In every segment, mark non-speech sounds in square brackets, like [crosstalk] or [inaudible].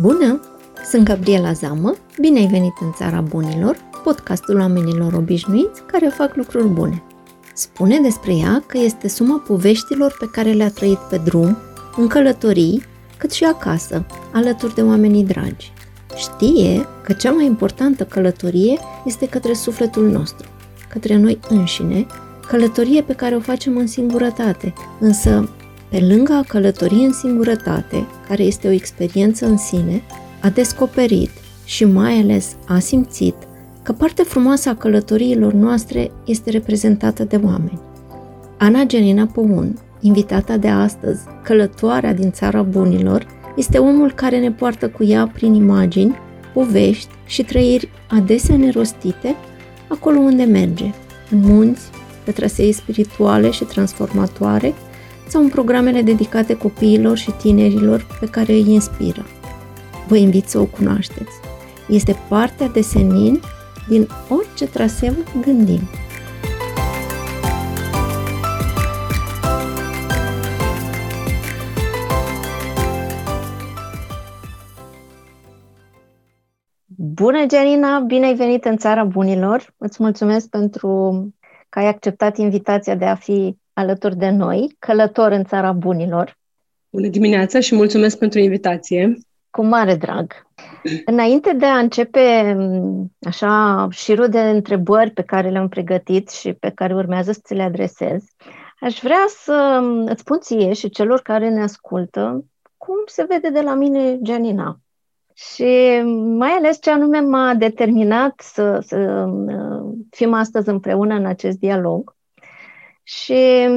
Bună! Sunt Gabriela Zamă, bine ai venit în Țara Bunilor, podcastul oamenilor obișnuiți care fac lucruri bune. Spune despre ea că este suma poveștilor pe care le-a trăit pe drum, în călătorii, cât și acasă, alături de oamenii dragi. Știe că cea mai importantă călătorie este către sufletul nostru, către noi înșine, călătorie pe care o facem în singurătate, însă pe lângă a călători în singurătate, care este o experiență în sine, a descoperit și mai ales a simțit că partea frumoasă a călătoriilor noastre este reprezentată de oameni. Ana Genina Păun, invitata de astăzi, călătoarea din țara bunilor, este omul care ne poartă cu ea prin imagini, povești și trăiri adesea nerostite acolo unde merge, în munți, pe trasee spirituale și transformatoare, sau în programele dedicate copiilor și tinerilor pe care îi inspiră. Vă invit să o cunoașteți. Este partea de senin din orice traseu gândim. Bună, Janina! Bine ai venit în Țara Bunilor! Îți mulțumesc pentru că ai acceptat invitația de a fi alături de noi, călător în țara bunilor. Bună dimineața și mulțumesc pentru invitație. Cu mare drag. Înainte de a începe așa șirul de întrebări pe care le-am pregătit și pe care urmează să ți le adresez, aș vrea să îți spun ție și celor care ne ascultă cum se vede de la mine Gianina. Și mai ales ce anume m-a determinat să, să fim astăzi împreună în acest dialog și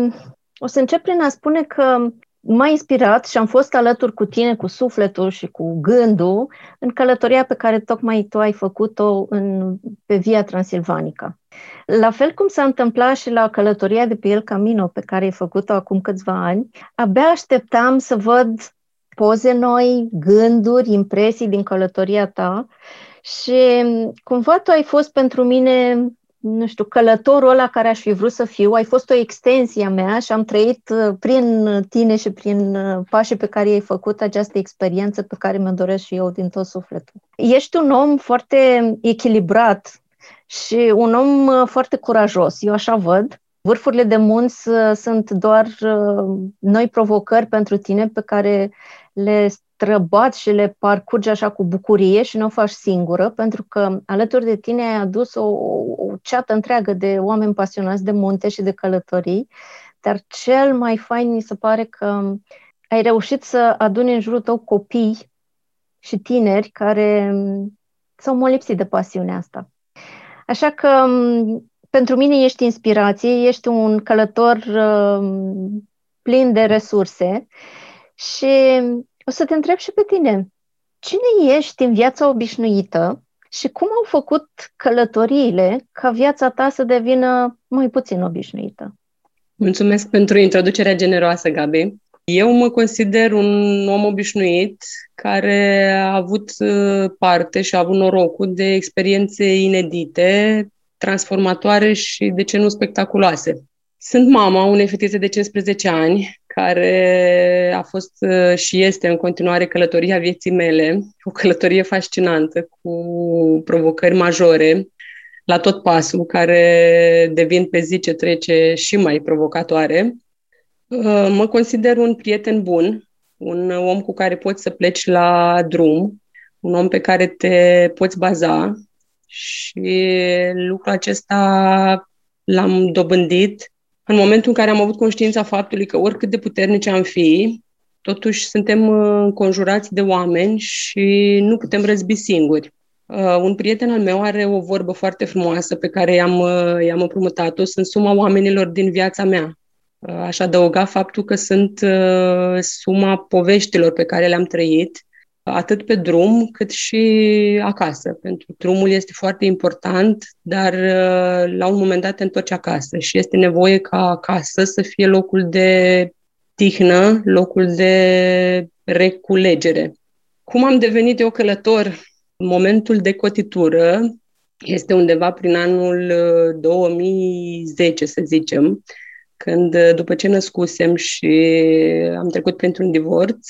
o să încep prin a spune că m-a inspirat și am fost alături cu tine, cu sufletul și cu gândul, în călătoria pe care tocmai tu ai făcut-o în, pe Via Transilvanica. La fel cum s-a întâmplat și la călătoria de pe El Camino, pe care ai făcut-o acum câțiva ani, abia așteptam să văd poze noi, gânduri, impresii din călătoria ta și cumva tu ai fost pentru mine nu știu, călătorul ăla care aș fi vrut să fiu, ai fost o extensie a mea și am trăit uh, prin tine și prin uh, pașii pe care ai făcut această experiență pe care mi-o doresc și eu din tot sufletul. Ești un om foarte echilibrat și un om uh, foarte curajos, eu așa văd. Vârfurile de munți sunt doar noi provocări pentru tine pe care le străbat și le parcurgi așa cu bucurie și nu o faci singură, pentru că alături de tine ai adus o, o ceată întreagă de oameni pasionați de munte și de călătorii, dar cel mai fain mi se pare că ai reușit să aduni în jurul tău copii și tineri care s-au molipsit de pasiunea asta. Așa că pentru mine ești inspirație, ești un călător uh, plin de resurse și o să te întreb și pe tine. Cine ești în viața obișnuită și cum au făcut călătoriile ca viața ta să devină mai puțin obișnuită? Mulțumesc pentru introducerea generoasă, Gabi. Eu mă consider un om obișnuit care a avut uh, parte și a avut norocul de experiențe inedite, transformatoare și, de ce nu, spectaculoase. Sunt mama unei fetițe de 15 ani care a fost uh, și este în continuare călătoria vieții mele, o călătorie fascinantă cu provocări majore la tot pasul, care devin pe zi ce trece și mai provocatoare. Uh, mă consider un prieten bun, un om cu care poți să pleci la drum, un om pe care te poți baza și lucrul acesta l-am dobândit în momentul în care am avut conștiința faptului că oricât de puternici am fi, totuși suntem uh, înconjurați de oameni și nu putem răzbi singuri. Uh, un prieten al meu are o vorbă foarte frumoasă pe care i-am, uh, i-am împrumutat-o. Sunt suma oamenilor din viața mea. Uh, aș adăuga faptul că sunt uh, suma poveștilor pe care le-am trăit atât pe drum cât și acasă. Pentru drumul este foarte important, dar uh, la un moment dat te întorci acasă și este nevoie ca acasă să fie locul de tihnă, locul de reculegere. Cum am devenit eu călător? Momentul de cotitură este undeva prin anul 2010, uh, să zicem, când, după ce născusem și am trecut printr-un divorț,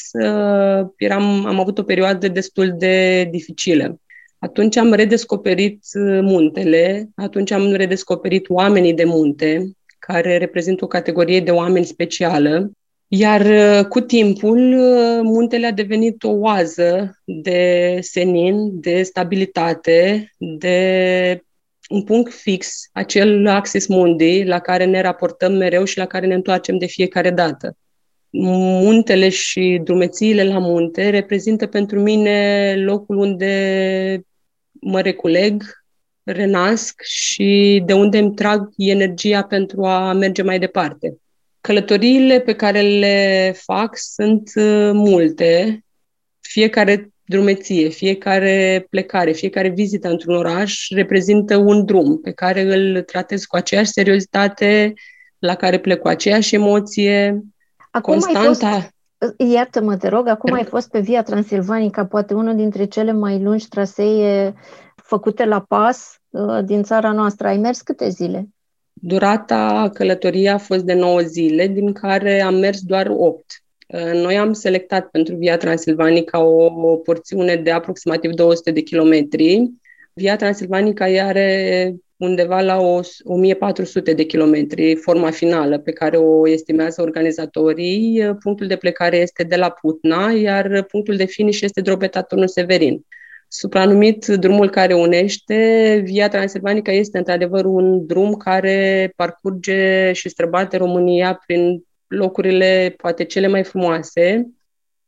eram, am avut o perioadă destul de dificilă. Atunci am redescoperit muntele, atunci am redescoperit oamenii de munte, care reprezintă o categorie de oameni specială, iar uh, cu timpul, uh, muntele a devenit o oază de senin, de stabilitate, de un punct fix, acel axis mundi la care ne raportăm mereu și la care ne întoarcem de fiecare dată. Muntele și drumețiile la munte reprezintă pentru mine locul unde mă reculeg, renasc și de unde îmi trag energia pentru a merge mai departe. Călătoriile pe care le fac sunt uh, multe. Fiecare drumeție, fiecare plecare, fiecare vizită într-un oraș reprezintă un drum pe care îl tratez cu aceeași seriozitate, la care plec cu aceeași emoție. Acum constanta. Fost, iartă-mă, te rog, acum ai fost pe Via Transilvanica, poate unul dintre cele mai lungi trasee făcute la pas uh, din țara noastră. Ai mers câte zile? Durata călătoriei a fost de 9 zile, din care am mers doar 8. Uh, noi am selectat pentru Via Transilvanica o, o porțiune de aproximativ 200 de kilometri. Via Transilvanica are undeva la o, 1400 de kilometri, forma finală pe care o estimează organizatorii. Punctul de plecare este de la Putna, iar punctul de finish este Drobeta Turnul Severin. Supranumit drumul care unește, Via Transilvanica este într-adevăr un drum care parcurge și străbate România prin locurile poate cele mai frumoase,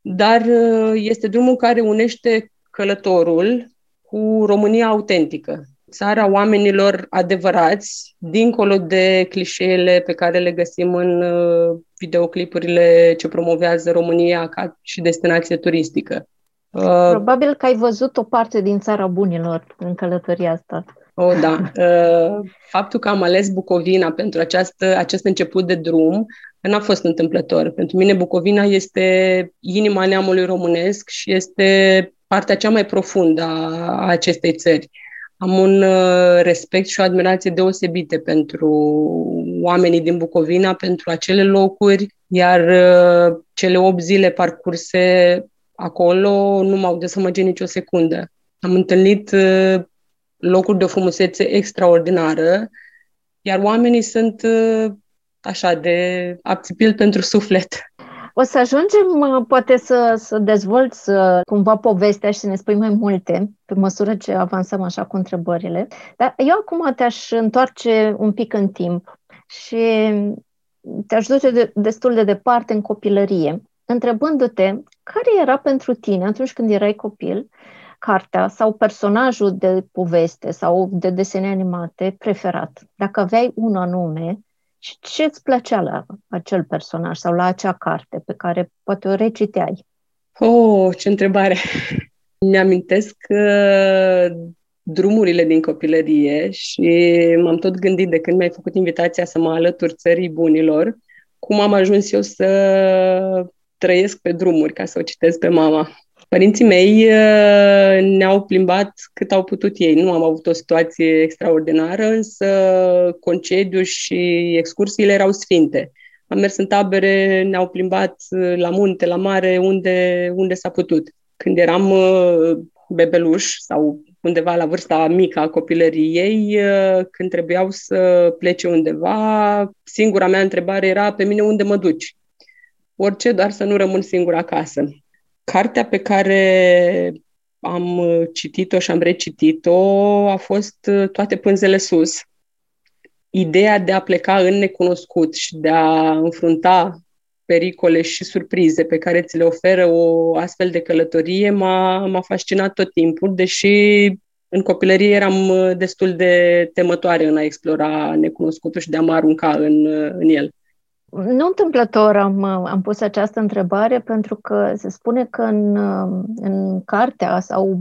dar uh, este drumul care unește călătorul cu România autentică, țara oamenilor adevărați, dincolo de clișeele pe care le găsim în uh, videoclipurile ce promovează România ca și destinație turistică. Uh, Probabil că ai văzut o parte din țara bunilor în călătoria asta. Oh, da. Uh, faptul că am ales Bucovina pentru această, acest început de drum n-a fost întâmplător. Pentru mine Bucovina este inima neamului românesc și este partea cea mai profundă a acestei țări. Am un uh, respect și o admirație deosebite pentru oamenii din Bucovina, pentru acele locuri, iar cele 8 zile parcurse acolo nu m-au dezamăgit nicio secundă. Am întâlnit uh, locuri de o frumusețe extraordinară, iar oamenii sunt uh, așa de apțipil pentru suflet. O să ajungem uh, poate să, să dezvolți cumva povestea și să ne spui mai multe pe măsură ce avansăm așa cu întrebările. Dar eu acum te-aș întoarce un pic în timp și te-aș duce de, destul de departe în copilărie întrebându-te care era pentru tine atunci când erai copil cartea sau personajul de poveste sau de desene animate preferat. Dacă aveai un anume, ce îți plăcea la acel personaj sau la acea carte pe care poate o reciteai? Oh, ce întrebare! [laughs] Mi-amintesc că drumurile din copilărie și m-am tot gândit de când mi-ai făcut invitația să mă alătur țării bunilor, cum am ajuns eu să trăiesc pe drumuri, ca să o citesc pe mama. Părinții mei uh, ne-au plimbat cât au putut ei. Nu am avut o situație extraordinară, însă concediu și excursiile erau sfinte. Am mers în tabere, ne-au plimbat uh, la munte, la mare, unde, unde s-a putut. Când eram uh, bebeluș sau undeva la vârsta mică a copilăriei, când trebuiau să plece undeva, singura mea întrebare era pe mine unde mă duci? orice, doar să nu rămân singur acasă. Cartea pe care am citit-o și am recitit-o a fost uh, Toate pânzele sus. Ideea de a pleca în necunoscut și de a înfrunta pericole și surprize pe care ți le oferă o astfel de călătorie m-a, m-a fascinat tot timpul, deși în copilărie eram uh, destul de temătoare în a explora necunoscutul și de a mă arunca în, uh, în el. Nu întâmplător am, am pus această întrebare pentru că se spune că în, în cartea sau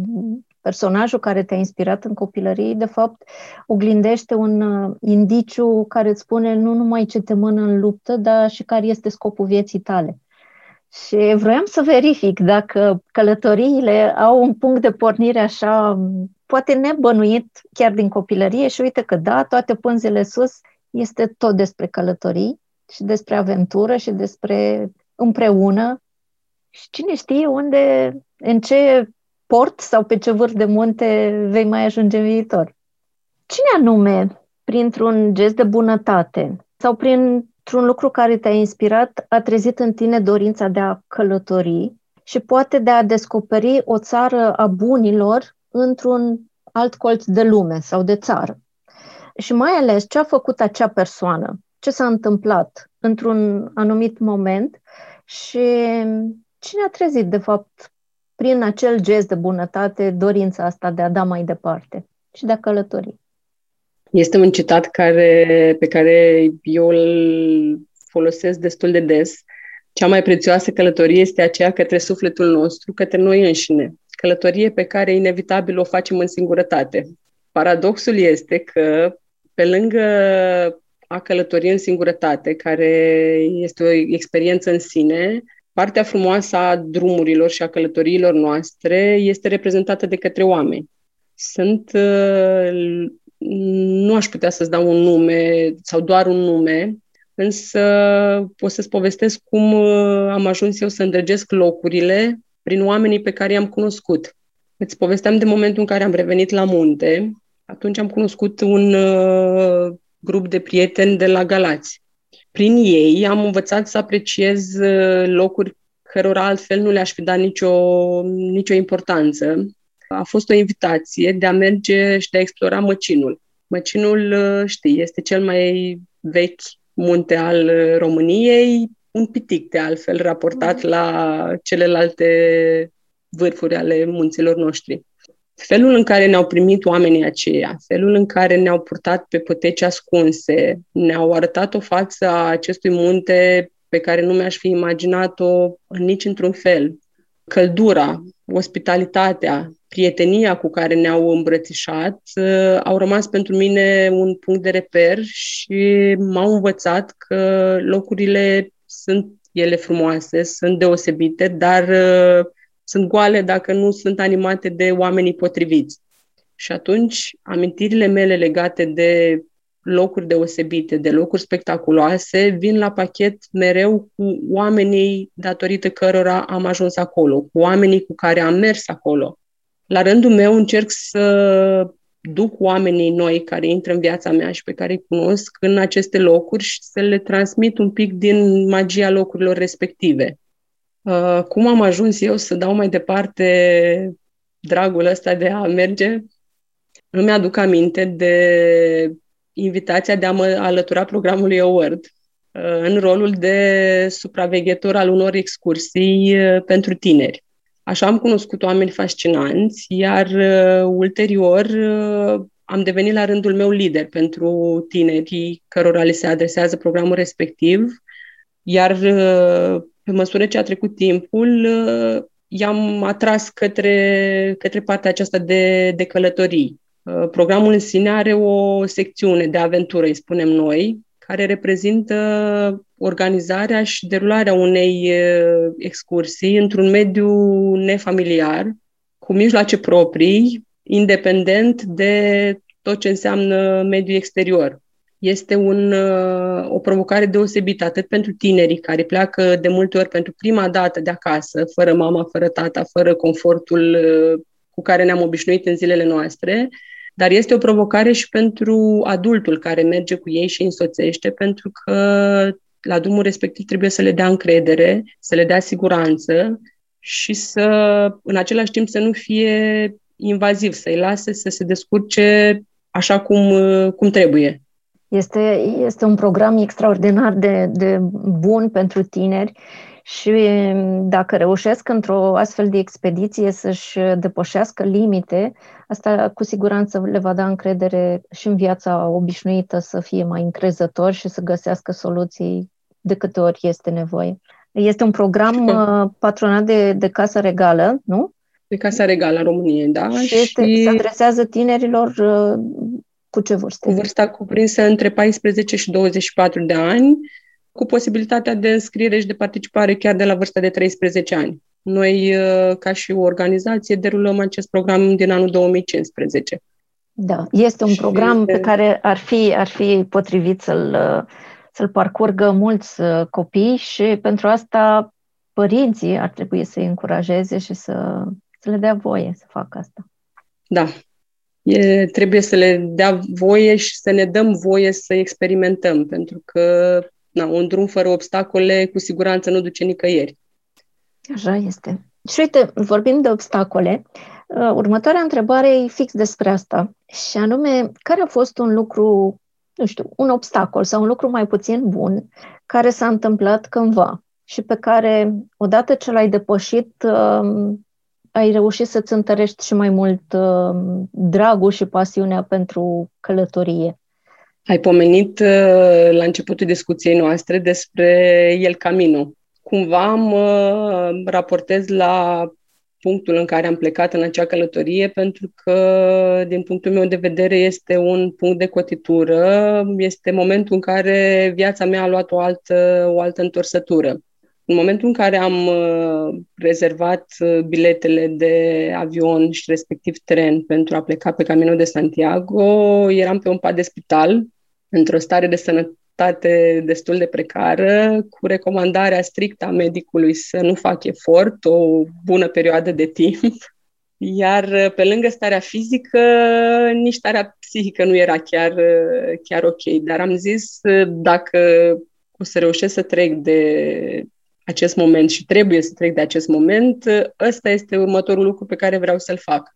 personajul care te-a inspirat în copilărie, de fapt, oglindește un indiciu care îți spune nu numai ce te mână în luptă, dar și care este scopul vieții tale. Și vroiam să verific dacă călătoriile au un punct de pornire așa, poate nebănuit chiar din copilărie și uite că da, toate pânzele sus este tot despre călătorii și despre aventură și despre împreună. Și cine știe unde, în ce port sau pe ce vârf de munte vei mai ajunge în viitor. Cine anume, printr-un gest de bunătate sau printr-un lucru care te-a inspirat, a trezit în tine dorința de a călători și poate de a descoperi o țară a bunilor într-un alt colț de lume sau de țară? Și mai ales ce a făcut acea persoană, ce s-a întâmplat într-un anumit moment și cine a trezit, de fapt, prin acel gest de bunătate, dorința asta de a da mai departe și de a călători. Este un citat care, pe care eu îl folosesc destul de des. Cea mai prețioasă călătorie este aceea către sufletul nostru, către noi înșine. Călătorie pe care inevitabil o facem în singurătate. Paradoxul este că, pe lângă a călători în singurătate, care este o experiență în sine, partea frumoasă a drumurilor și a călătoriilor noastre este reprezentată de către oameni. Sunt, uh, nu aș putea să-ți dau un nume sau doar un nume, însă pot să-ți povestesc cum uh, am ajuns eu să îndrăgesc locurile prin oamenii pe care i-am cunoscut. Îți povesteam de momentul în care am revenit la munte. Atunci am cunoscut un uh, grup de prieteni de la Galați prin ei am învățat să apreciez uh, locuri cărora altfel nu le-aș fi dat nicio, nicio importanță. A fost o invitație de a merge și de a explora Măcinul. Măcinul, uh, știi, este cel mai vechi munte al uh, României, un pitic de altfel raportat mm. la celelalte vârfuri ale munților noștri felul în care ne-au primit oamenii aceia, felul în care ne-au purtat pe poteci ascunse, ne-au arătat o față a acestui munte pe care nu mi-aș fi imaginat-o nici într-un fel. Căldura, ospitalitatea, prietenia cu care ne-au îmbrățișat uh, au rămas pentru mine un punct de reper și m-au învățat că locurile sunt ele frumoase, sunt deosebite, dar uh, sunt goale dacă nu sunt animate de oamenii potriviți. Și atunci, amintirile mele legate de locuri deosebite, de locuri spectaculoase, vin la pachet mereu cu oamenii datorită cărora am ajuns acolo, cu oamenii cu care am mers acolo. La rândul meu încerc să duc oamenii noi care intră în viața mea și pe care îi cunosc în aceste locuri și să le transmit un pic din magia locurilor respective. Uh, cum am ajuns eu să dau mai departe dragul ăsta de a merge? Îmi aduc aminte de invitația de a mă alătura programului Award uh, în rolul de supraveghetor al unor excursii uh, pentru tineri. Așa am cunoscut oameni fascinanți, iar ulterior am devenit la rândul meu lider pentru tinerii cărora li se adresează programul respectiv, iar pe măsură ce a trecut timpul, uh, i-am atras către, către partea aceasta de, de călătorii. Uh, programul în sine are o secțiune de aventură, îi spunem noi, care reprezintă organizarea și derularea unei uh, excursii într-un mediu nefamiliar, cu mijloace proprii, independent de tot ce înseamnă mediul exterior este un, uh, o provocare deosebită, atât pentru tinerii care pleacă de multe ori pentru prima dată de acasă, fără mama, fără tata, fără confortul uh, cu care ne-am obișnuit în zilele noastre, dar este o provocare și pentru adultul care merge cu ei și îi însoțește, pentru că la drumul respectiv trebuie să le dea încredere, să le dea siguranță și să, în același timp, să nu fie invaziv, să-i lase să se descurce așa cum, uh, cum trebuie. Este, este un program extraordinar de, de bun pentru tineri și dacă reușesc într-o astfel de expediție să-și depășească limite, asta cu siguranță le va da încredere și în viața obișnuită să fie mai încrezători și să găsească soluții de câte ori este nevoie. Este un program uh, patronat de, de Casa Regală, nu? De Casa Regală a României, da. Și, este, și... se adresează tinerilor uh, cu ce vârstă? Cu vârsta cuprinsă între 14 și 24 de ani, cu posibilitatea de înscriere și de participare chiar de la vârsta de 13 ani. Noi, uh, ca și o organizație, derulăm acest program din anul 2015. Da, este un și program este... pe care ar fi, ar fi potrivit să-l, să-l parcurgă mulți uh, copii și pentru asta părinții ar trebui să-i încurajeze și să, să le dea voie să facă asta. Da, e, trebuie să le dea voie și să ne dăm voie să experimentăm, pentru că na, un drum fără obstacole cu siguranță nu duce nicăieri. Așa este. Și uite, vorbim de obstacole, uh, următoarea întrebare e fix despre asta. Și anume, care a fost un lucru, nu știu, un obstacol sau un lucru mai puțin bun care s-a întâmplat cândva și pe care, odată ce l-ai depășit, um, ai reușit să-ți întărești și mai mult um, dragul și pasiunea pentru călătorie? Ai pomenit uh, la începutul discuției noastre despre El Camino. Cumva mă raportez la punctul în care am plecat în acea călătorie, pentru că, din punctul meu de vedere, este un punct de cotitură, este momentul în care viața mea a luat o altă, o altă întorsătură. În momentul în care am uh, rezervat uh, biletele de avion și respectiv tren pentru a pleca pe Camino de Santiago, eram pe un pat de spital, într-o stare de sănătate destul de precară, cu recomandarea strictă a medicului să nu fac efort o bună perioadă de timp. [laughs] Iar uh, pe lângă starea fizică, nici starea psihică nu era chiar, chiar ok. Dar am zis, dacă o să reușesc să trec de acest moment și trebuie să trec de acest moment, ăsta este următorul lucru pe care vreau să-l fac.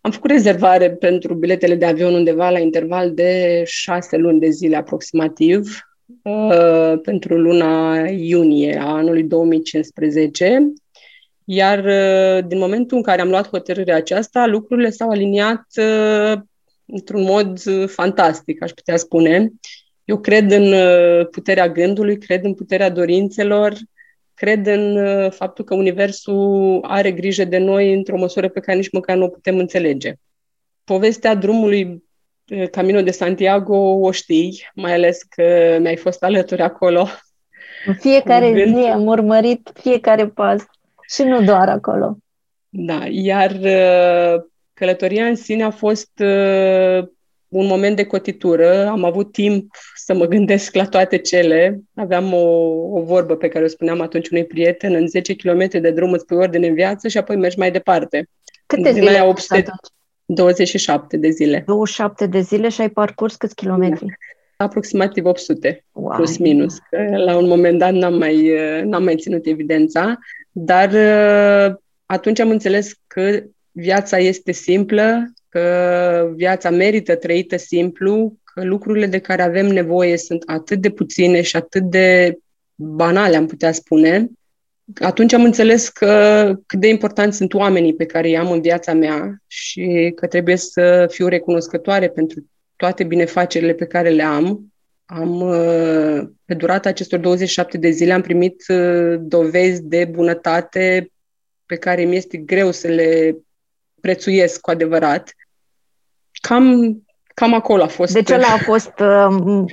Am făcut rezervare pentru biletele de avion undeva la interval de șase luni de zile aproximativ, uh, pentru luna iunie a anului 2015, iar uh, din momentul în care am luat hotărârea aceasta, lucrurile s-au aliniat uh, într-un mod fantastic, aș putea spune. Eu cred în puterea gândului, cred în puterea dorințelor, cred în uh, faptul că Universul are grijă de noi într-o măsură pe care nici măcar nu o putem înțelege. Povestea drumului uh, Camino de Santiago o știi, mai ales că mi-ai fost alături acolo. În fiecare zi am urmărit fiecare pas și nu doar acolo. Da, iar uh, călătoria în sine a fost un moment de cotitură. Am avut timp să mă gândesc la toate cele. Aveam o, o vorbă pe care o spuneam atunci unui prieten, în 10 km de drum îți pui ordine în viață și apoi mergi mai departe. Câte zile aia 800, 27 de zile. 27 de zile și ai parcurs câți kilometri? Da. Aproximativ 800, wow. plus minus. Că la un moment dat n-am mai, n-am mai ținut evidența, dar atunci am înțeles că viața este simplă, că viața merită trăită simplu, că lucrurile de care avem nevoie sunt atât de puține și atât de banale, am putea spune, atunci am înțeles că cât de importanți sunt oamenii pe care îi am în viața mea și că trebuie să fiu recunoscătoare pentru toate binefacerile pe care le am. Am, pe durata acestor 27 de zile, am primit uh, dovezi de bunătate pe care mi este greu să le prețuiesc cu adevărat. Cam, cam acolo a fost. Deci ăla a fost uh,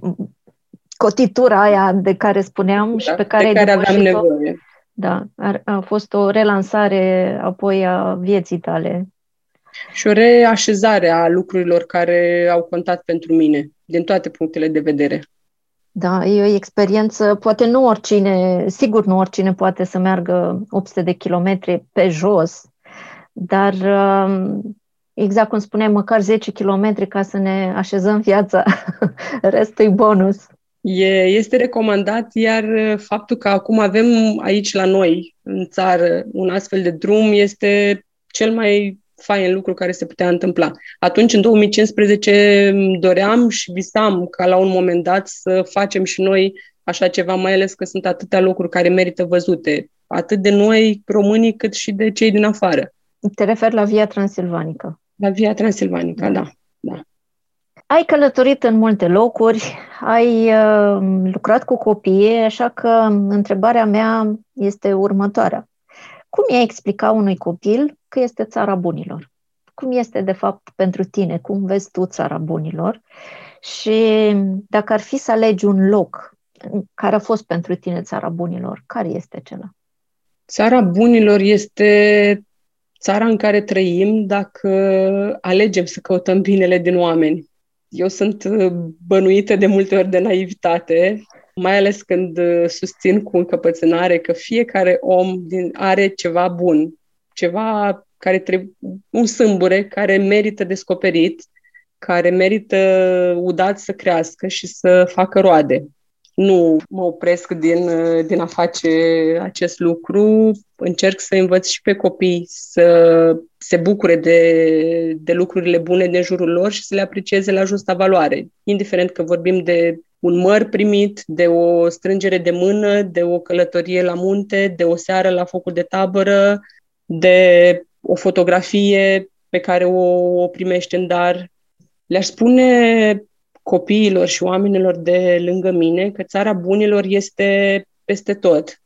cotitura aia de care spuneam da, și pe care, de care aveam nevoie. Da, a, a fost o relansare apoi a vieții tale. Și o reașezare a lucrurilor care au contat pentru mine, din toate punctele de vedere. Da, e o experiență, poate nu oricine, sigur nu oricine poate să meargă 800 de kilometri pe jos, dar um, exact cum spuneai, măcar 10 km ca să ne așezăm viața, [laughs] restul e bonus. E, este recomandat, iar faptul că acum avem aici la noi, în țară, un astfel de drum este cel mai fain lucru care se putea întâmpla. Atunci, în 2015, doream și visam ca la un moment dat să facem și noi așa ceva, mai ales că sunt atâtea locuri care merită văzute, atât de noi, românii, cât și de cei din afară. Te referi la Via Transilvanică. La Via Transilvanica, da. da. Ai călătorit în multe locuri, ai uh, lucrat cu copii, așa că întrebarea mea este următoarea. Cum i-ai explica unui copil că este țara bunilor? Cum este, de fapt, pentru tine? Cum vezi tu țara bunilor? Și dacă ar fi să alegi un loc care a fost pentru tine țara bunilor, care este acela? Țara bunilor este țara în care trăim dacă alegem să căutăm binele din oameni. Eu sunt uh, bănuită de multe ori de naivitate mai ales când uh, susțin cu încăpățânare că fiecare om din, are ceva bun, ceva care trebuie, un sâmbure care merită descoperit, care merită udat să crească și să facă roade. Nu mă opresc din, din a face acest lucru, încerc să învăț și pe copii să se bucure de, de lucrurile bune din jurul lor și să le aprecieze la justa valoare, indiferent că vorbim de un măr primit, de o strângere de mână, de o călătorie la munte, de o seară la focul de tabără, de o fotografie pe care o, o primește în dar. Le-aș spune copiilor și oamenilor de lângă mine că țara bunilor este peste tot.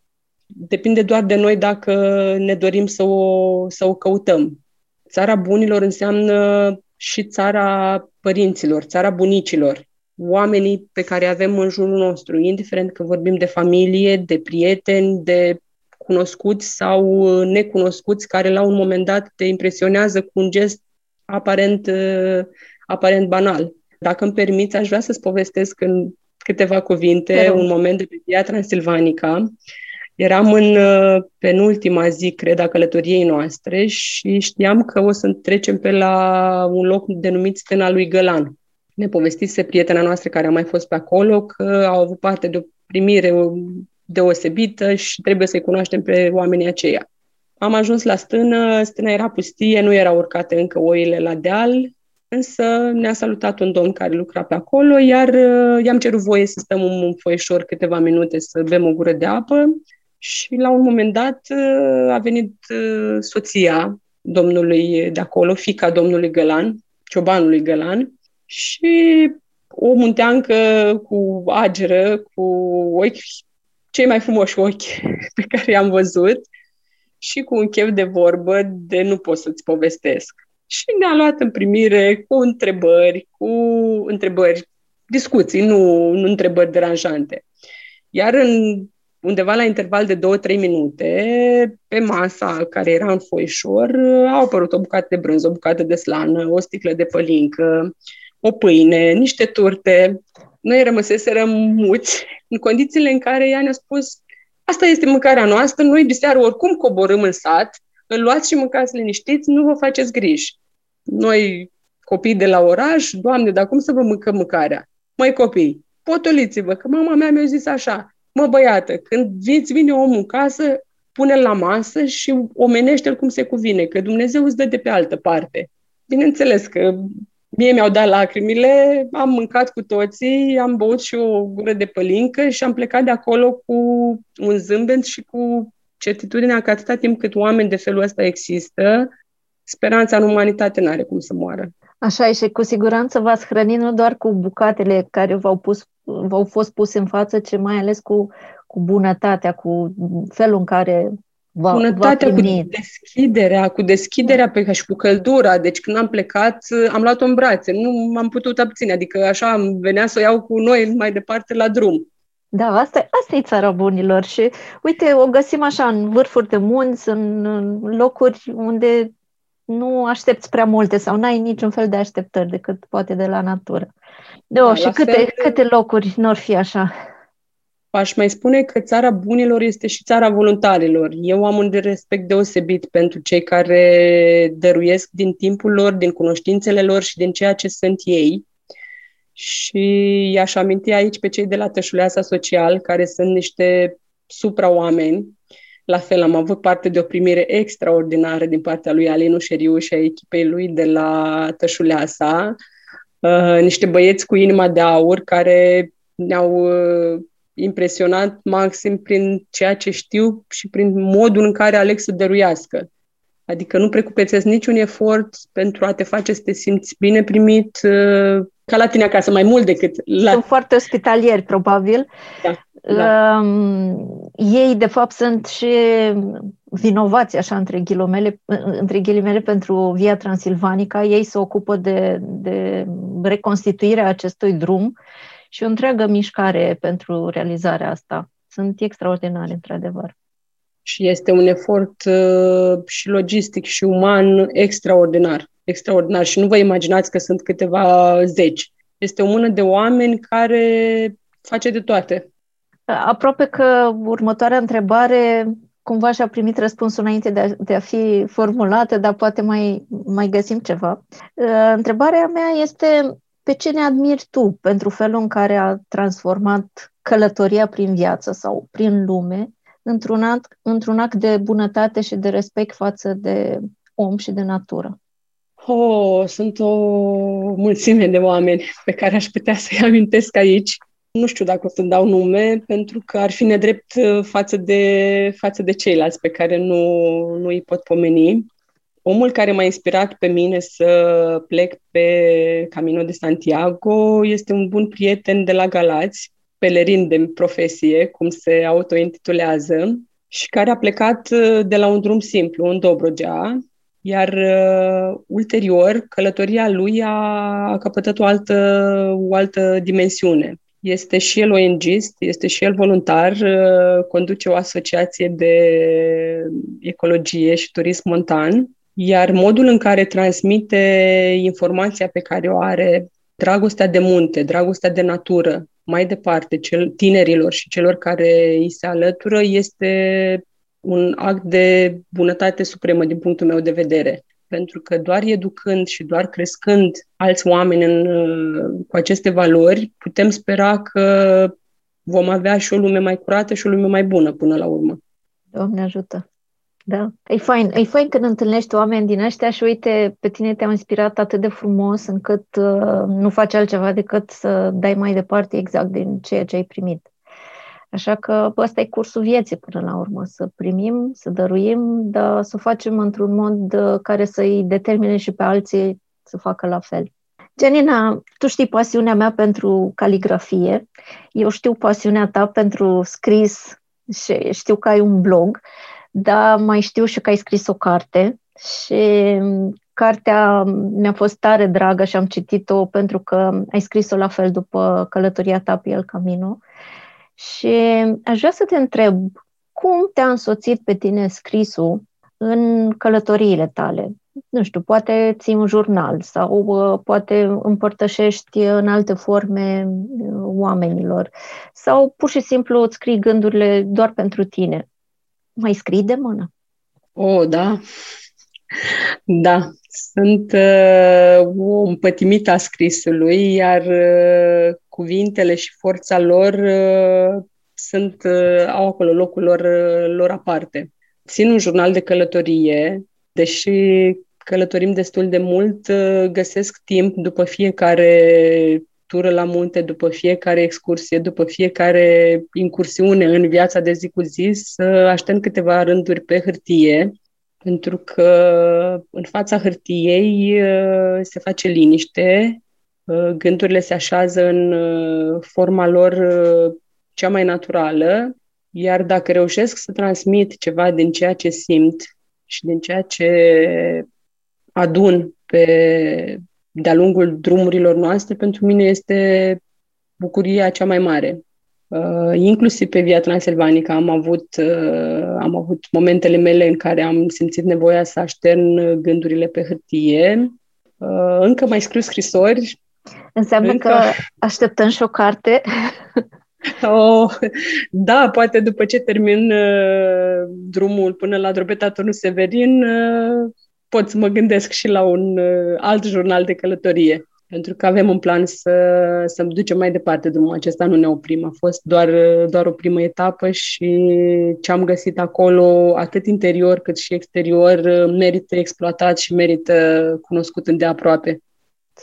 Depinde doar de noi dacă ne dorim să o, să o căutăm. Țara bunilor înseamnă și țara părinților, țara bunicilor, oamenii pe care avem în jurul nostru, indiferent că vorbim de familie, de prieteni, de cunoscuți sau uh, necunoscuți care la un moment dat te impresionează cu un gest aparent, uh, aparent banal. Dacă îmi permiți, aș vrea să-ți povestesc în câteva cuvinte un moment de pe Via Transilvanica. Eram în uh, penultima zi, cred, a călătoriei noastre și știam că o să trecem pe la un loc denumit Stena lui Gălan. Ne povestise prietena noastră care a mai fost pe acolo că au avut parte de o primire deosebită și trebuie să-i cunoaștem pe oamenii aceia. Am ajuns la stână, stâna era pustie, nu erau urcate încă oile la deal, însă ne-a salutat un domn care lucra pe acolo, iar uh, i-am cerut voie să stăm un foișor câteva minute să bem o gură de apă și la un moment dat uh, a venit uh, soția domnului de acolo, fica domnului Gălan, ciobanului Gălan, și o munteancă cu ageră, cu ochi cei mai frumoși ochi [laughs] pe care i-am văzut și cu un chef de vorbă de nu pot să-ți povestesc. Și ne-a luat în primire cu întrebări, cu întrebări, discuții, nu, nu întrebări deranjante. Iar în, undeva la interval de 2-3 minute, pe masa care era în foișor, au apărut o bucată de brânză, o bucată de slană, o sticlă de pălincă, o pâine, niște turte. Noi rămăseserăm muți în condițiile în care ea ne-a spus asta este mâncarea noastră, noi de seară oricum coborâm în sat, îl luați și mâncați liniștiți, nu vă faceți griji. Noi, copii de la oraș, Doamne, dar cum să vă mâncăm mâncarea? Măi copii, potoliți-vă, că mama mea mi-a zis așa, mă băiată, când viți vine omul în casă, pune-l la masă și omenește-l cum se cuvine, că Dumnezeu îți dă de pe altă parte. Bineînțeles că Mie mi-au dat lacrimile, am mâncat cu toții, am băut și o gură de pălincă și am plecat de acolo cu un zâmbet și cu certitudinea că atâta timp cât oameni de felul ăsta există, speranța în umanitate nu are cum să moară. Așa e și cu siguranță v-ați hrănit nu doar cu bucatele care v-au, pus, v-au fost puse în față, ci mai ales cu, cu bunătatea, cu felul în care va, Bunătatea va cu deschiderea, cu deschiderea pe și cu căldura. Deci când am plecat, am luat-o în brațe. Nu m-am putut abține. Adică așa am venea să o iau cu noi mai departe la drum. Da, asta, asta e țara bunilor și uite, o găsim așa în vârfuri de munți, în, în locuri unde nu aștepți prea multe sau n-ai niciun fel de așteptări decât poate de la natură. Da, da și câte, fel... câte locuri n-or fi așa? aș mai spune că țara bunilor este și țara voluntarilor. Eu am un respect deosebit pentru cei care dăruiesc din timpul lor, din cunoștințele lor și din ceea ce sunt ei. Și i-aș aminti aici pe cei de la Tășuleasa Social, care sunt niște supra-oameni. La fel, am avut parte de o primire extraordinară din partea lui Alinu Șeriu și a echipei lui de la Tășuleasa. Uh, niște băieți cu inima de aur care ne-au uh, impresionat maxim prin ceea ce știu și prin modul în care aleg să dăruiască. Adică nu precupețesc niciun efort pentru a te face să te simți bine primit, uh, ca la tine acasă, mai mult decât la... Sunt foarte ospitalieri, probabil. Da, da. Um, ei, de fapt, sunt și vinovați, așa, între ghilimele, între ghilimele pentru Via Transilvanica. Ei se ocupă de, de reconstituirea acestui drum și o întreagă mișcare pentru realizarea asta. Sunt extraordinare, într-adevăr. Și este un efort uh, și logistic și uman extraordinar. Extraordinar. Și nu vă imaginați că sunt câteva zeci. Este o mână de oameni care face de toate. Aproape că următoarea întrebare cumva și-a primit răspunsul înainte de a, de a fi formulată, dar poate mai, mai găsim ceva. Uh, întrebarea mea este pe ce ne admiri tu pentru felul în care a transformat călătoria prin viață sau prin lume într-un act, într-un act de bunătate și de respect față de om și de natură? Oh, sunt o mulțime de oameni pe care aș putea să-i amintesc aici. Nu știu dacă o să dau nume, pentru că ar fi nedrept uh, față de, față de ceilalți pe care nu, nu îi pot pomeni. Omul care m-a inspirat pe mine să plec pe Camino de Santiago este un bun prieten de la Galați, pelerin de profesie, cum se autointitulează, și care a plecat uh, de la un drum simplu, în Dobrogea, iar uh, ulterior călătoria lui a, a căpătat o altă, o altă dimensiune. Este și el ONGist, este și el voluntar, uh, conduce o asociație de ecologie și turism montan, iar modul în care transmite informația pe care o are, dragostea de munte, dragostea de natură, mai departe cel, tinerilor și celor care îi se alătură, este un act de bunătate supremă din punctul meu de vedere. Pentru că doar educând și doar crescând alți oameni în, cu aceste valori, putem spera că vom avea și o lume mai curată și o lume mai bună până la urmă. Doamne ajută! Da. E fain, e fain când întâlnești oameni din ăștia și uite, pe tine te-au inspirat atât de frumos încât uh, nu faci altceva decât să dai mai departe exact din ceea ce ai primit. Așa că ăsta e cursul vieții până la urmă, să primim, să dăruim, dar să o facem într-un mod uh, care să-i determine și pe alții să facă la fel. Janina, tu știi pasiunea mea pentru caligrafie, eu știu pasiunea ta pentru scris și știu că ai un blog, dar mai știu și că ai scris o carte și cartea mi-a fost tare dragă și am citit-o pentru că ai scris-o la fel după călătoria ta pe El Camino. Și aș vrea să te întreb, cum te-a însoțit pe tine scrisul în călătoriile tale? Nu știu, poate ții un jurnal sau uh, poate împărtășești în alte forme uh, oamenilor sau pur și simplu îți scrii gândurile doar pentru tine. Mai scrii de mână? Oh, da. [laughs] Da, sunt uh, o împătimită a scrisului, iar uh, cuvintele și forța lor uh, sunt, uh, au acolo locul lor, uh, lor aparte. Țin un jurnal de călătorie, deși călătorim destul de mult, uh, găsesc timp după fiecare tură la munte, după fiecare excursie, după fiecare incursiune în viața de zi cu zi, să aștept câteva rânduri pe hârtie, pentru că în fața hârtiei uh, se face liniște, uh, gândurile se așează în uh, forma lor cea mai naturală, iar dacă reușesc să transmit ceva din ceea ce simt și din ceea ce adun pe de-a lungul drumurilor noastre, pentru mine este bucuria cea mai mare. Uh, inclusiv pe Via Transilvanică am avut, uh, am avut momentele mele în care am simțit nevoia să aștern gândurile pe hârtie. Uh, încă mai scriu scrisori. Înseamnă încă... că așteptăm și o carte. [laughs] Oh, da, poate după ce termin uh, drumul până la Drobeta Turnul Severin, uh, pot să mă gândesc și la un uh, alt jurnal de călătorie. Pentru că avem un plan să, să ducem mai departe drumul acesta, nu ne oprim. A fost doar, uh, doar o primă etapă și ce am găsit acolo, atât interior cât și exterior, uh, merită exploatat și merită cunoscut îndeaproape.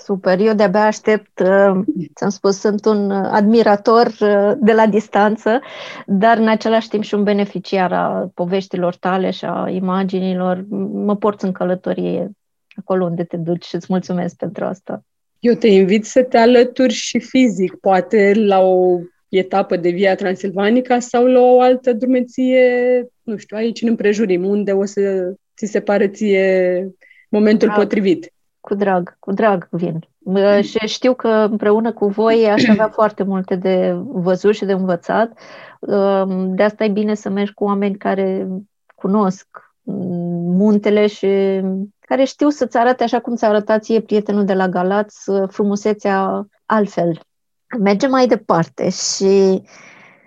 Super, eu de-abia aștept, uh, ți-am spus, sunt un admirator uh, de la distanță, dar în același timp și un beneficiar a poveștilor tale și a imaginilor. Mă porți în călătorie acolo unde te duci și îți mulțumesc pentru asta. Eu te invit să te alături și fizic, poate la o etapă de Via Transilvanica sau la o altă drumeție, nu știu, aici în împrejurim, unde o să ți se pare ție momentul Bravo. potrivit. Cu drag, cu drag vin. Și știu că împreună cu voi aș avea [clears throat] foarte multe de văzut și de învățat. De asta e bine să mergi cu oameni care cunosc muntele și care știu să-ți arate așa cum ți-a arătat ție prietenul de la Galați frumusețea altfel. Mergem mai departe și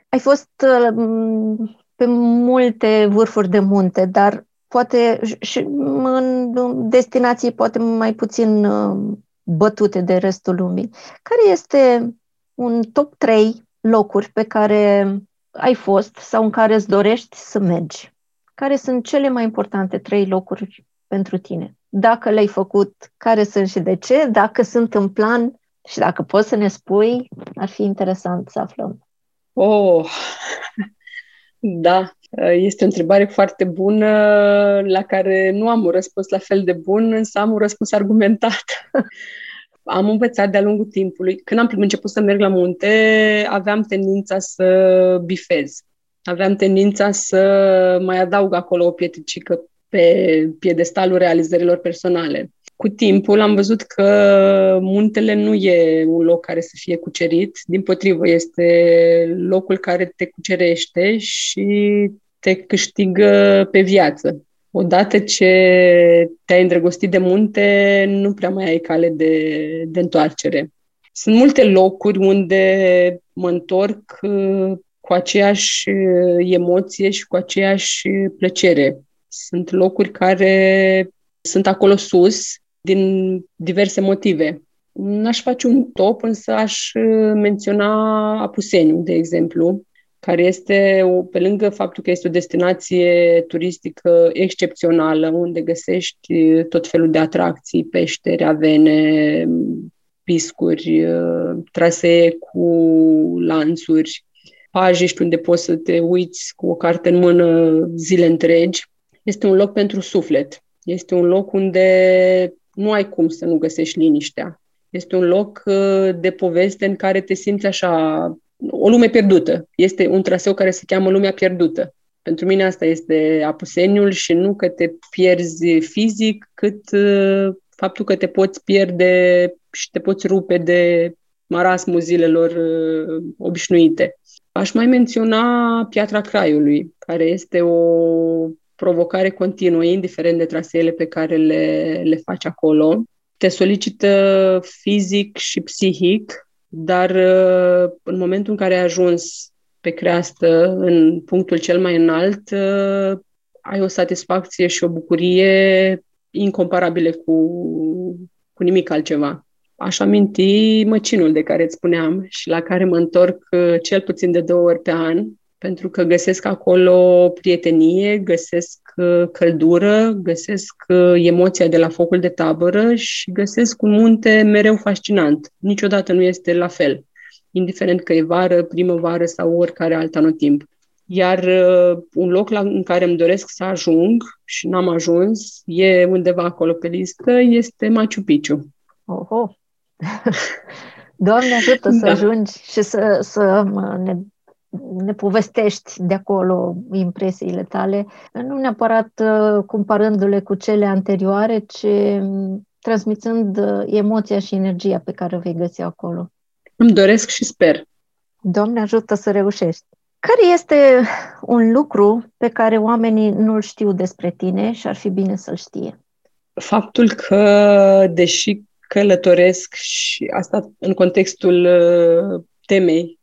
ai fost uh, pe multe vârfuri de munte, dar poate și în destinații poate mai puțin uh, bătute de restul lumii. Care este un top 3 locuri pe care ai fost sau în care îți dorești să mergi? Care sunt cele mai importante trei locuri pentru tine? Dacă le-ai făcut, care sunt și de ce? Dacă sunt în plan și dacă poți să ne spui, ar fi interesant să aflăm. Oh, [laughs] da, este o întrebare foarte bună la care nu am un răspuns la fel de bun, însă am un răspuns argumentat. [laughs] am învățat de-a lungul timpului. Când am început să merg la munte, aveam tendința să bifez. Aveam tendința să mai adaug acolo o pietricică pe piedestalul realizărilor personale. Cu timpul am văzut că muntele nu e un loc care să fie cucerit, din potrivă este locul care te cucerește și te câștigă pe viață. Odată ce te-ai îndrăgostit de munte, nu prea mai ai cale de, de întoarcere. Sunt multe locuri unde mă întorc uh, cu aceeași uh, emoție și cu aceeași plăcere. Sunt locuri care sunt acolo sus din diverse motive. N-aș face un top, însă aș uh, menționa Apuseniu, de exemplu, care este, pe lângă faptul că este o destinație turistică excepțională, unde găsești tot felul de atracții, peșteri, avene, piscuri, trasee cu lanțuri, pajiști unde poți să te uiți cu o carte în mână zile întregi. Este un loc pentru suflet. Este un loc unde nu ai cum să nu găsești liniștea. Este un loc de poveste în care te simți așa o lume pierdută. Este un traseu care se cheamă Lumea Pierdută. Pentru mine asta este apuseniul și nu că te pierzi fizic, cât uh, faptul că te poți pierde și te poți rupe de marasmul zilelor uh, obișnuite. Aș mai menționa Piatra Craiului, care este o provocare continuă, indiferent de traseele pe care le, le faci acolo. Te solicită fizic și psihic dar uh, în momentul în care ai ajuns pe creastă, în punctul cel mai înalt, uh, ai o satisfacție și o bucurie incomparabile cu, cu nimic altceva. Aș aminti măcinul de care îți spuneam și la care mă întorc uh, cel puțin de două ori pe an, pentru că găsesc acolo prietenie, găsesc uh, căldură, găsesc uh, emoția de la focul de tabără și găsesc un munte mereu fascinant. Niciodată nu este la fel, indiferent că e vară, primăvară sau oricare alt anotimp. Iar uh, un loc la, în care îmi doresc să ajung și n-am ajuns, e undeva acolo pe listă, este Machu Picchu. Oho! [laughs] Doamne ajută să da. ajungi și să, să ne ne povestești de acolo impresiile tale, nu neapărat uh, comparându-le cu cele anterioare, ci mm, transmițând uh, emoția și energia pe care o vei găsi acolo. Îmi doresc și sper. Doamne ajută să reușești. Care este un lucru pe care oamenii nu-l știu despre tine și ar fi bine să-l știe? Faptul că, deși călătoresc și asta în contextul uh, temei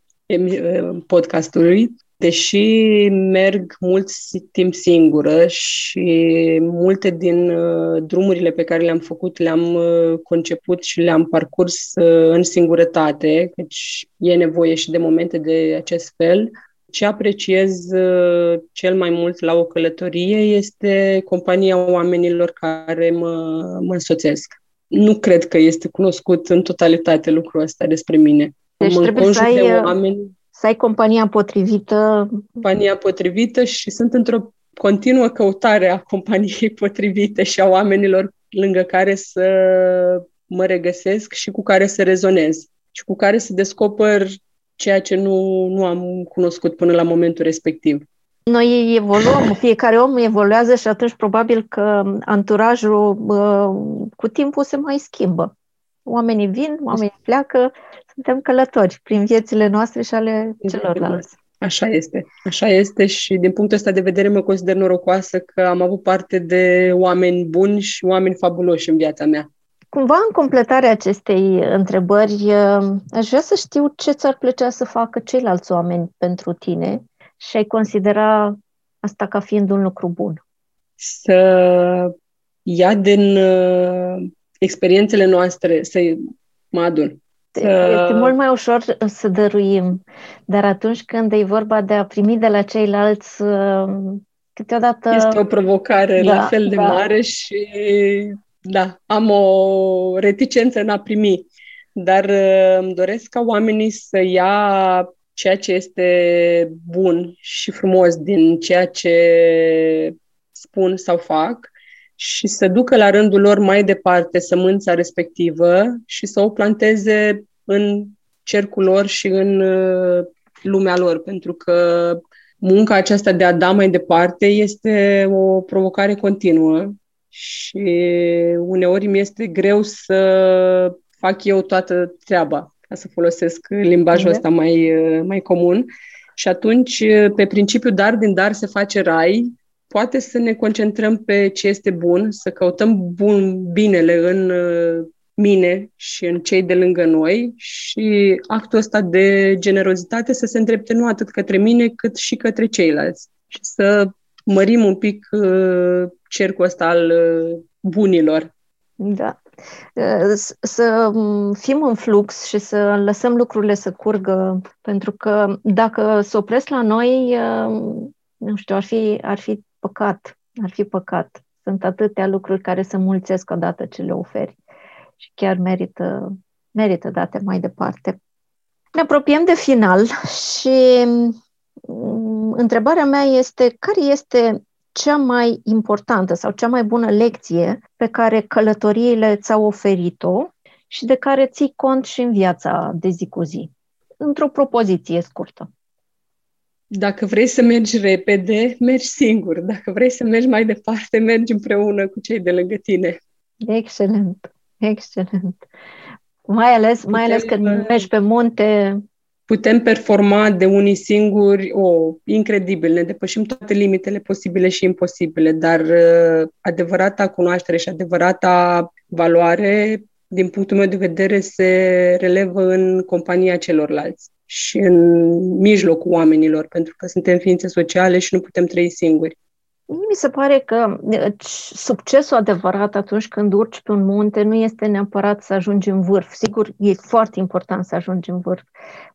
podcastului, deși merg mult timp singură și multe din uh, drumurile pe care le-am făcut le-am uh, conceput și le-am parcurs uh, în singurătate, deci e nevoie și de momente de acest fel. Ce apreciez cel mai mult la o călătorie este compania oamenilor care mă, mă însoțesc. Nu cred că este cunoscut în totalitate lucrul ăsta despre mine. Deci mă trebuie să ai, de uh, oameni, să ai compania potrivită. Compania potrivită și sunt într-o continuă căutare a companiei [laughs] potrivite și a oamenilor lângă care să mă regăsesc și cu care să rezonez și cu care să descoper ceea ce nu, nu am cunoscut până la momentul respectiv. Noi evoluăm, [clears throat] fiecare om evoluează și atunci probabil că anturajul uh, cu timpul se mai schimbă. Oamenii vin, oamenii pleacă, suntem călători prin viețile noastre și ale celorlalți. Așa este. Așa este și din punctul ăsta de vedere mă consider norocoasă că am avut parte de oameni buni și oameni fabuloși în viața mea. Cumva, în completarea acestei întrebări, uh, aș vrea să știu ce ți-ar plăcea să facă ceilalți oameni pentru tine și ai considera asta ca fiind un lucru bun. Să ia din uh, experiențele noastre, să mă adun. Să... Este mult mai ușor să dăruim, dar atunci când e vorba de a primi de la ceilalți, uh, câteodată... Este o provocare da, la fel de da. mare și da, am o reticență în a primi, dar uh, îmi doresc ca oamenii să ia ceea ce este bun și frumos din ceea ce spun sau fac și să ducă la rândul lor mai departe sămânța respectivă și să o planteze în cercul lor și în uh, lumea lor, pentru că munca aceasta de a da mai departe este o provocare continuă și uneori mi este greu să fac eu toată treaba, ca să folosesc limbajul ăsta mai, mai comun. Și atunci, pe principiu dar din dar se face rai, poate să ne concentrăm pe ce este bun, să căutăm bun, binele în uh, mine și în cei de lângă noi și actul ăsta de generozitate să se îndrepte nu atât către mine cât și către ceilalți și să mărim un pic uh, cercul ăsta al uh, bunilor. Da. Uh, să fim în flux și să lăsăm lucrurile să curgă, pentru că dacă se opresc la noi, nu știu, ar fi, ar fi păcat, ar fi păcat. Sunt atâtea lucruri care se mulțesc odată ce le oferi și chiar merită, merită date mai departe. Ne apropiem de final și mm, întrebarea mea este care este cea mai importantă sau cea mai bună lecție pe care călătoriile ți-au oferit-o și de care ții cont și în viața de zi cu zi? Într-o propoziție scurtă. Dacă vrei să mergi repede, mergi singur. Dacă vrei să mergi mai departe, mergi împreună cu cei de lângă tine. Excelent, excelent. Mai ales, mai ales când mergi pe munte, putem performa de unii singuri, o, oh, incredibil, ne depășim toate limitele posibile și imposibile, dar uh, adevărata cunoaștere și adevărata valoare, din punctul meu de vedere, se relevă în compania celorlalți și în mijlocul oamenilor, pentru că suntem ființe sociale și nu putem trăi singuri. Mi se pare că succesul adevărat atunci când urci pe un munte nu este neapărat să ajungi în vârf. Sigur, e foarte important să ajungi în vârf,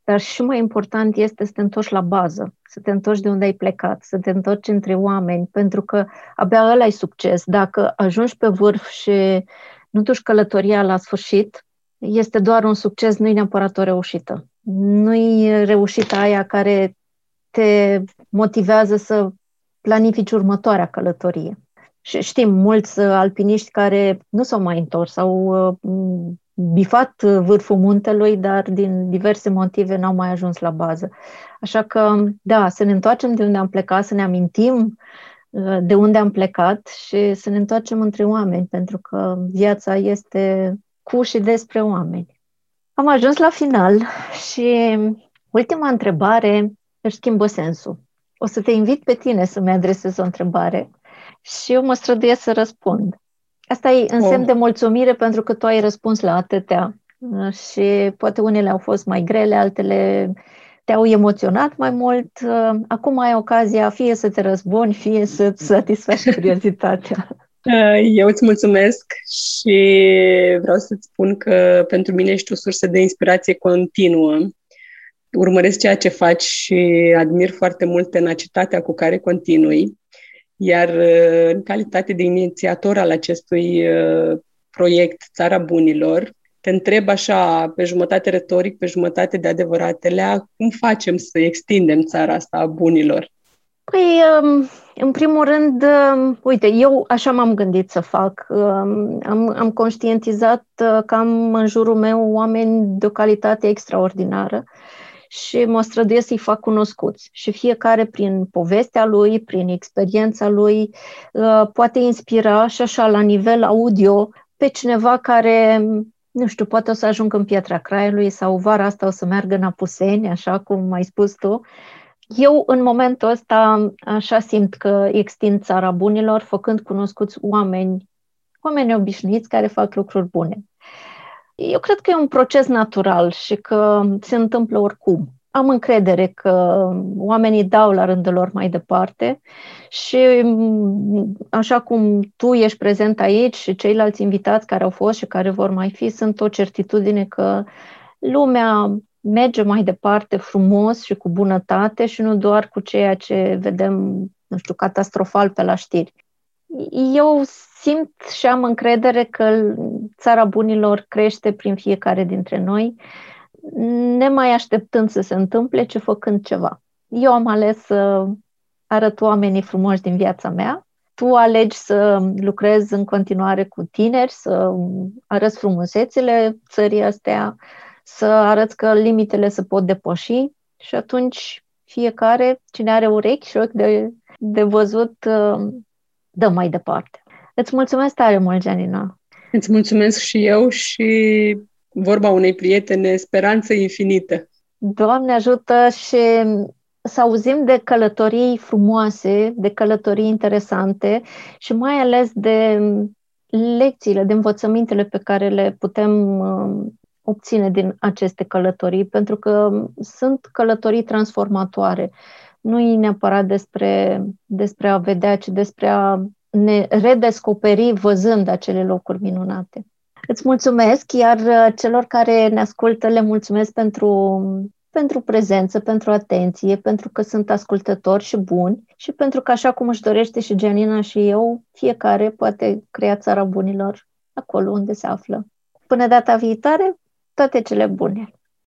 dar și mai important este să te întorci la bază, să te întorci de unde ai plecat, să te întorci între oameni, pentru că abia ăla ai succes. Dacă ajungi pe vârf și nu duci călătoria la sfârșit, este doar un succes, nu e neapărat o reușită. Nu e reușita aia care te motivează să planifici următoarea călătorie. Și știm mulți uh, alpiniști care nu s-au mai întors, au uh, bifat vârful muntelui, dar din diverse motive n-au mai ajuns la bază. Așa că, da, să ne întoarcem de unde am plecat, să ne amintim uh, de unde am plecat și să ne întoarcem între oameni, pentru că viața este cu și despre oameni. Am ajuns la final și ultima întrebare își schimbă sensul o să te invit pe tine să-mi adresezi o întrebare și eu mă străduiesc să răspund. Asta e în semn oh. de mulțumire pentru că tu ai răspuns la atâtea uh, și poate unele au fost mai grele, altele te-au emoționat mai mult. Uh, acum ai ocazia fie să te răzbuni, fie să-ți satisfaci [laughs] curiozitatea. Uh, eu îți mulțumesc și vreau să-ți spun că pentru mine ești o sursă de inspirație continuă urmăresc ceea ce faci și admir foarte mult tenacitatea cu care continui. Iar uh, în calitate de inițiator al acestui uh, proiect Țara Bunilor, te întreb așa, pe jumătate retoric, pe jumătate de adevăratele, cum facem să extindem țara asta a bunilor? Păi, um, în primul rând, um, uite, eu așa m-am gândit să fac. Um, am, am conștientizat uh, că am în jurul meu oameni de o calitate extraordinară și mă străduiesc să-i fac cunoscuți. Și fiecare, prin povestea lui, prin experiența lui, uh, poate inspira și așa la nivel audio pe cineva care, nu știu, poate o să ajungă în Pietra Craiului sau vara asta o să meargă în Apuseni, așa cum ai spus tu. Eu, în momentul ăsta, așa simt că extind țara bunilor, făcând cunoscuți oameni, oameni obișnuiți care fac lucruri bune. Eu cred că e un proces natural și că se întâmplă oricum. Am încredere că oamenii dau la rândul lor mai departe și așa cum tu ești prezent aici și ceilalți invitați care au fost și care vor mai fi, sunt o certitudine că lumea merge mai departe frumos și cu bunătate și nu doar cu ceea ce vedem, nu știu, catastrofal pe la știri. Eu simt și am încredere că țara bunilor crește prin fiecare dintre noi, ne mai așteptând să se întâmple, ce făcând ceva. Eu am ales să arăt oamenii frumoși din viața mea, tu alegi să lucrezi în continuare cu tineri, să arăți frumusețile țării astea, să arăți că limitele se pot depăși și atunci fiecare, cine are urechi și ochi de, de văzut, dă mai departe. Îți mulțumesc tare mult, Janina! Îți mulțumesc și eu și vorba unei prietene, speranță infinită. Doamne ajută și să auzim de călătorii frumoase, de călătorii interesante și mai ales de lecțiile, de învățămintele pe care le putem um, obține din aceste călătorii, pentru că sunt călătorii transformatoare. Nu e neapărat despre, despre a vedea, ci despre a ne redescoperi văzând acele locuri minunate. Îți mulțumesc, iar uh, celor care ne ascultă le mulțumesc pentru, pentru prezență, pentru atenție, pentru că sunt ascultători și buni și pentru că, așa cum își dorește și Gianina și eu, fiecare poate crea țara bunilor acolo unde se află. Până data viitoare, toate cele bune!